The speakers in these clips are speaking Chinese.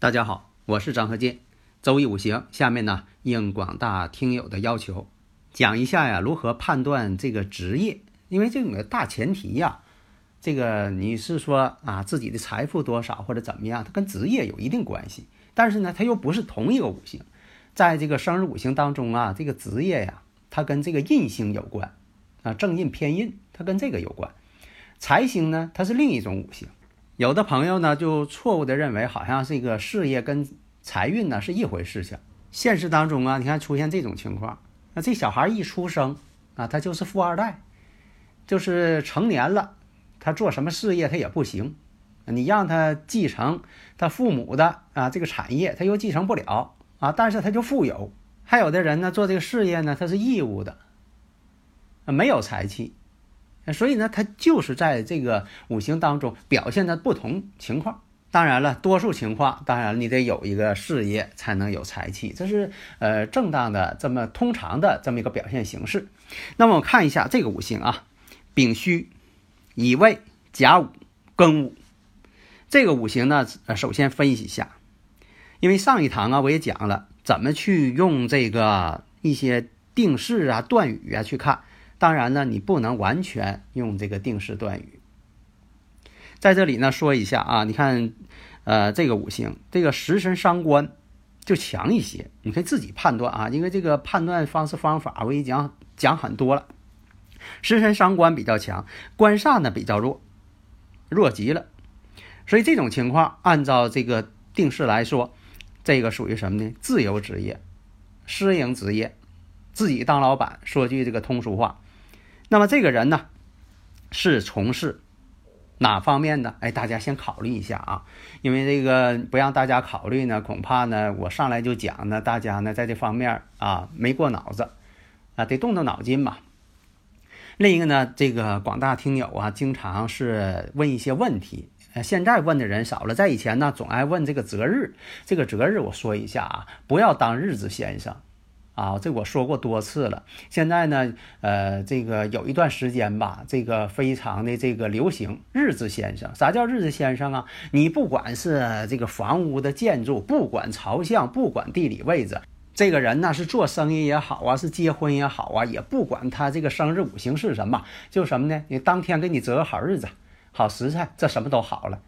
大家好，我是张和建。周易五行，下面呢应广大听友的要求，讲一下呀如何判断这个职业。因为这个大前提呀，这个你是说啊自己的财富多少或者怎么样，它跟职业有一定关系。但是呢，它又不是同一个五行。在这个生日五行当中啊，这个职业呀，它跟这个印星有关啊，正印偏印，它跟这个有关。财星呢，它是另一种五行。有的朋友呢，就错误的认为，好像这个事业跟财运呢是一回事情。现实当中啊，你看出现这种情况，那这小孩一出生啊，他就是富二代，就是成年了，他做什么事业他也不行，你让他继承他父母的啊这个产业，他又继承不了啊，但是他就富有。还有的人呢，做这个事业呢，他是义务的，没有财气。所以呢，它就是在这个五行当中表现的不同情况。当然了，多数情况，当然你得有一个事业才能有财气，这是呃正当的这么通常的这么一个表现形式。那么我看一下这个五行啊，丙戌、乙未、甲午、庚午，这个五行呢，呃，首先分析一下，因为上一堂啊我也讲了怎么去用这个一些定式啊、断语啊去看。当然呢，你不能完全用这个定式断语。在这里呢，说一下啊，你看，呃，这个五行，这个食神伤官就强一些，你可以自己判断啊，因为这个判断方式方法我已经讲讲很多了。食神伤官比较强，官煞呢比较弱，弱极了。所以这种情况，按照这个定式来说，这个属于什么呢？自由职业、私营职业，自己当老板。说句这个通俗话。那么这个人呢，是从事哪方面的？哎，大家先考虑一下啊，因为这个不让大家考虑呢，恐怕呢我上来就讲呢，大家呢在这方面啊没过脑子啊，得动动脑筋嘛。另一个呢，这个广大听友啊，经常是问一些问题，呃，现在问的人少了，在以前呢总爱问这个择日，这个择日我说一下啊，不要当日子先生。啊，这我说过多次了。现在呢，呃，这个有一段时间吧，这个非常的这个流行日子先生。啥叫日子先生啊？你不管是这个房屋的建筑，不管朝向，不管地理位置，这个人呢是做生意也好啊，是结婚也好啊，也不管他这个生日五行是什么，就什么呢？你当天给你择个好日子、好时辰，这什么都好了。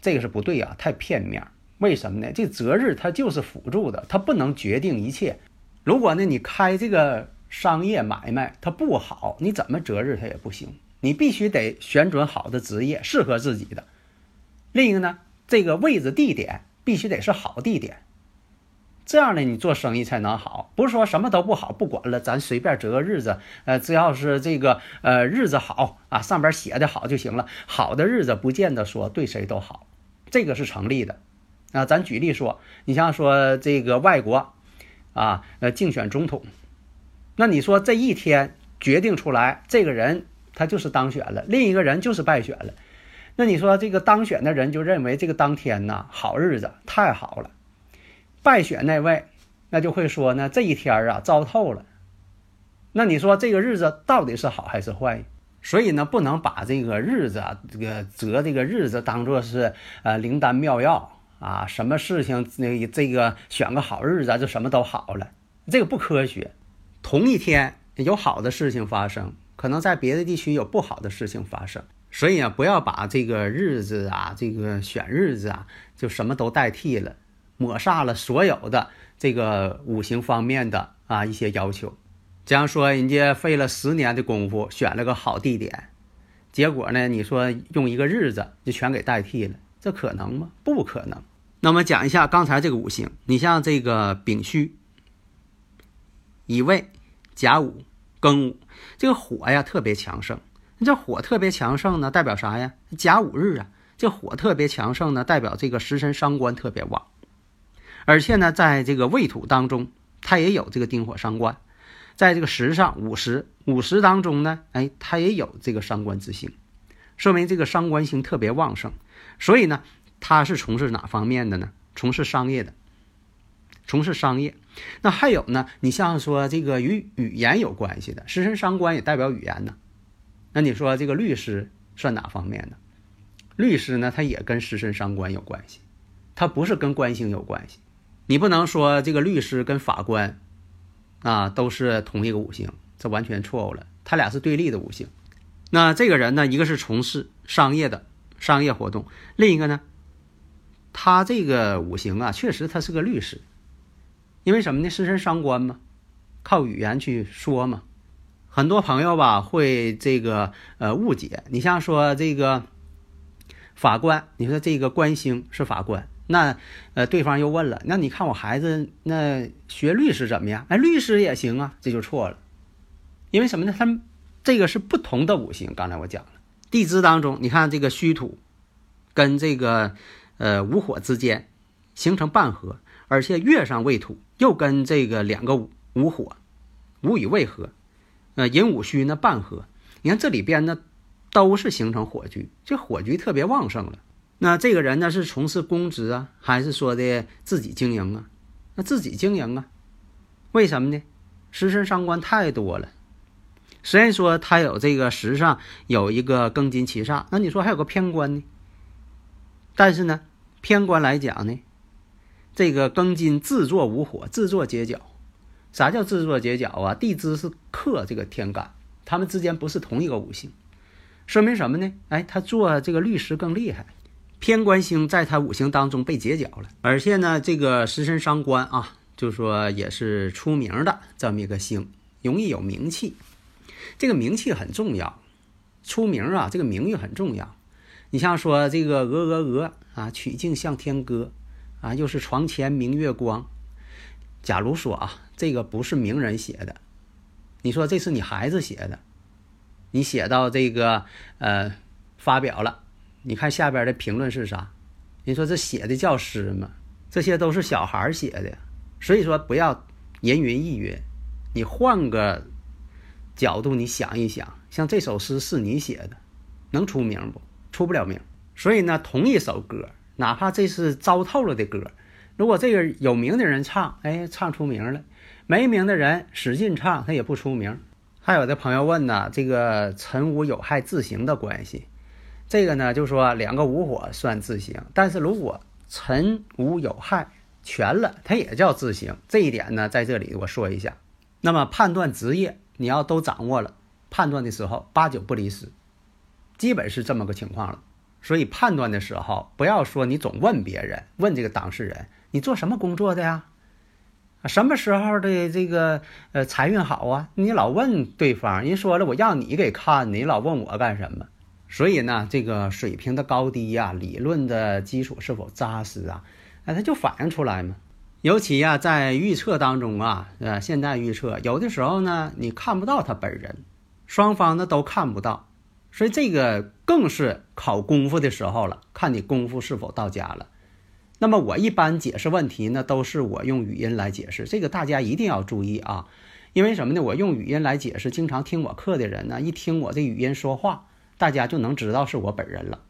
这个是不对啊，太片面。为什么呢？这择日它就是辅助的，它不能决定一切。如果呢，你开这个商业买卖它不好，你怎么择日它也不行。你必须得选准好的职业，适合自己的。另一个呢，这个位置地点必须得是好地点，这样呢，你做生意才能好。不是说什么都不好，不管了，咱随便择个日子，呃，只要是这个呃日子好啊，上边写的好就行了。好的日子不见得说对谁都好，这个是成立的。啊，咱举例说，你像说这个外国。啊，呃，竞选总统，那你说这一天决定出来，这个人他就是当选了，另一个人就是败选了。那你说这个当选的人就认为这个当天呐好日子太好了，败选那位那就会说呢这一天啊糟透了。那你说这个日子到底是好还是坏？所以呢，不能把这个日子啊，这个择这个日子当做是呃灵丹妙药。啊，什么事情那这个选个好日子就什么都好了，这个不科学。同一天有好的事情发生，可能在别的地区有不好的事情发生。所以啊，不要把这个日子啊，这个选日子啊，就什么都代替了，抹煞了所有的这个五行方面的啊一些要求。这样说，人家费了十年的功夫选了个好地点，结果呢，你说用一个日子就全给代替了，这可能吗？不可能。那么讲一下刚才这个五行，你像这个丙戌、乙未、甲午、庚午，这个火呀特别强盛。这火特别强盛呢，代表啥呀？甲午日啊，这火特别强盛呢，代表这个食神伤官特别旺。而且呢，在这个未土当中，它也有这个丁火伤官，在这个时上午时午时当中呢，哎，它也有这个伤官之星，说明这个伤官星特别旺盛。所以呢，他是从事哪方面的呢？从事商业的，从事商业。那还有呢，你像说这个与语言有关系的，食神伤官也代表语言呢。那你说这个律师算哪方面的？律师呢，他也跟食神伤官有关系，他不是跟官星有关系。你不能说这个律师跟法官啊都是同一个五行，这完全错误了。他俩是对立的五行。那这个人呢，一个是从事商业的商业活动，另一个呢，他这个五行啊，确实他是个律师。因为什么呢？食神伤官嘛，靠语言去说嘛。很多朋友吧会这个呃误解，你像说这个法官，你说这个官星是法官，那呃对方又问了，那你看我孩子那学律师怎么样？哎，律师也行啊，这就错了，因为什么呢？他们这个是不同的五行。刚才我讲了，地支当中，你看这个虚土跟这个呃午火之间形成半合，而且月上未土又跟这个两个午火午与未合。呃，寅午戌呢半合，你看这里边呢都是形成火局，这火局特别旺盛了。那这个人呢是从事公职啊，还是说的自己经营啊？那自己经营啊？为什么呢？食神伤官太多了。虽然说他有这个时上有一个庚金七煞，那你说还有个偏官呢？但是呢，偏官来讲呢，这个庚金自作无火，自作结角。啥叫自作结角啊？地支是克这个天干，他们之间不是同一个五行，说明什么呢？哎，他做这个律师更厉害，偏官星在他五行当中被结角了，而且呢，这个食神伤官啊，就说也是出名的这么一个星，容易有名气，这个名气很重要，出名啊，这个名誉很重要。你像说这个鹅鹅鹅啊，曲颈向天歌啊，又是床前明月光。假如说啊。这个不是名人写的，你说这是你孩子写的，你写到这个呃发表了，你看下边的评论是啥？你说这写的叫诗吗？这些都是小孩写的，所以说不要人云亦云，你换个角度你想一想，像这首诗是你写的，能出名不？出不了名。所以呢，同一首歌，哪怕这是糟透了的歌，如果这个有名的人唱，哎，唱出名了。没名的人使劲唱，他也不出名。还有的朋友问呢，这个辰午有害自刑的关系，这个呢就说两个午火算自刑，但是如果辰午有害全了，它也叫自刑。这一点呢，在这里我说一下。那么判断职业，你要都掌握了，判断的时候八九不离十，基本是这么个情况了。所以判断的时候，不要说你总问别人，问这个当事人，你做什么工作的呀？什么时候的这个呃财运好啊？你老问对方，人说了我让你给看，你老问我干什么？所以呢，这个水平的高低呀，理论的基础是否扎实啊？哎，它就反映出来嘛。尤其呀，在预测当中啊，呃，现在预测有的时候呢，你看不到他本人，双方呢都看不到，所以这个更是考功夫的时候了，看你功夫是否到家了。那么我一般解释问题呢，都是我用语音来解释，这个大家一定要注意啊，因为什么呢？我用语音来解释，经常听我课的人呢，一听我这语音说话，大家就能知道是我本人了。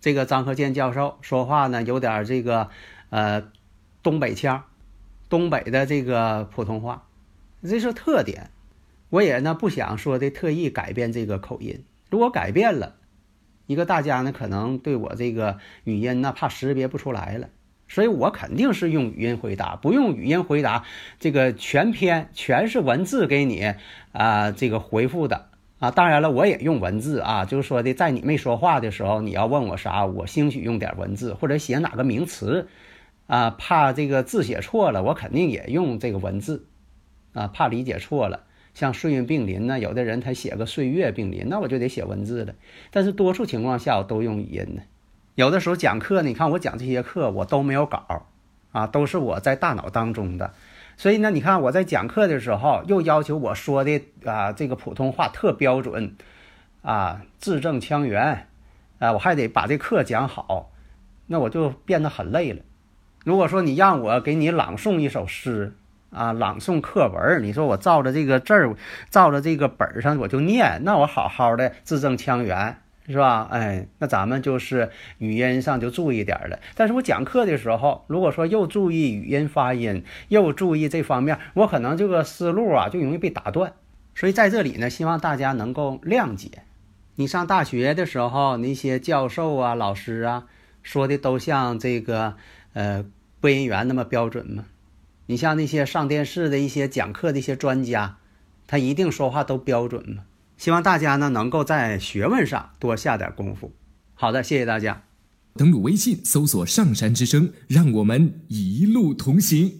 这个张和建教授说话呢，有点这个呃东北腔，东北的这个普通话，这是特点。我也呢不想说的特意改变这个口音，如果改变了，一个大家呢可能对我这个语音呢怕识别不出来了。所以我肯定是用语音回答，不用语音回答，这个全篇全是文字给你啊，这个回复的啊。当然了，我也用文字啊，就是说的，在你没说话的时候，你要问我啥，我兴许用点文字，或者写哪个名词啊，怕这个字写错了，我肯定也用这个文字啊，怕理解错了。像岁运并临呢，有的人他写个岁月并临，那我就得写文字了。但是多数情况下，我都用语音呢。有的时候讲课，你看我讲这些课，我都没有稿，啊，都是我在大脑当中的，所以呢，你看我在讲课的时候，又要求我说的啊这个普通话特标准，啊字正腔圆，啊我还得把这课讲好，那我就变得很累了。如果说你让我给你朗诵一首诗啊，朗诵课文，你说我照着这个字儿，照着这个本上我就念，那我好好的字正腔圆。是吧？哎，那咱们就是语音上就注意点了。但是我讲课的时候，如果说又注意语音发音，又注意这方面，我可能这个思路啊就容易被打断。所以在这里呢，希望大家能够谅解。你上大学的时候，那些教授啊、老师啊说的都像这个呃播音员那么标准吗？你像那些上电视的一些讲课的一些专家，他一定说话都标准吗？希望大家呢能够在学问上多下点功夫。好的，谢谢大家。登录微信搜索“上山之声”，让我们一路同行。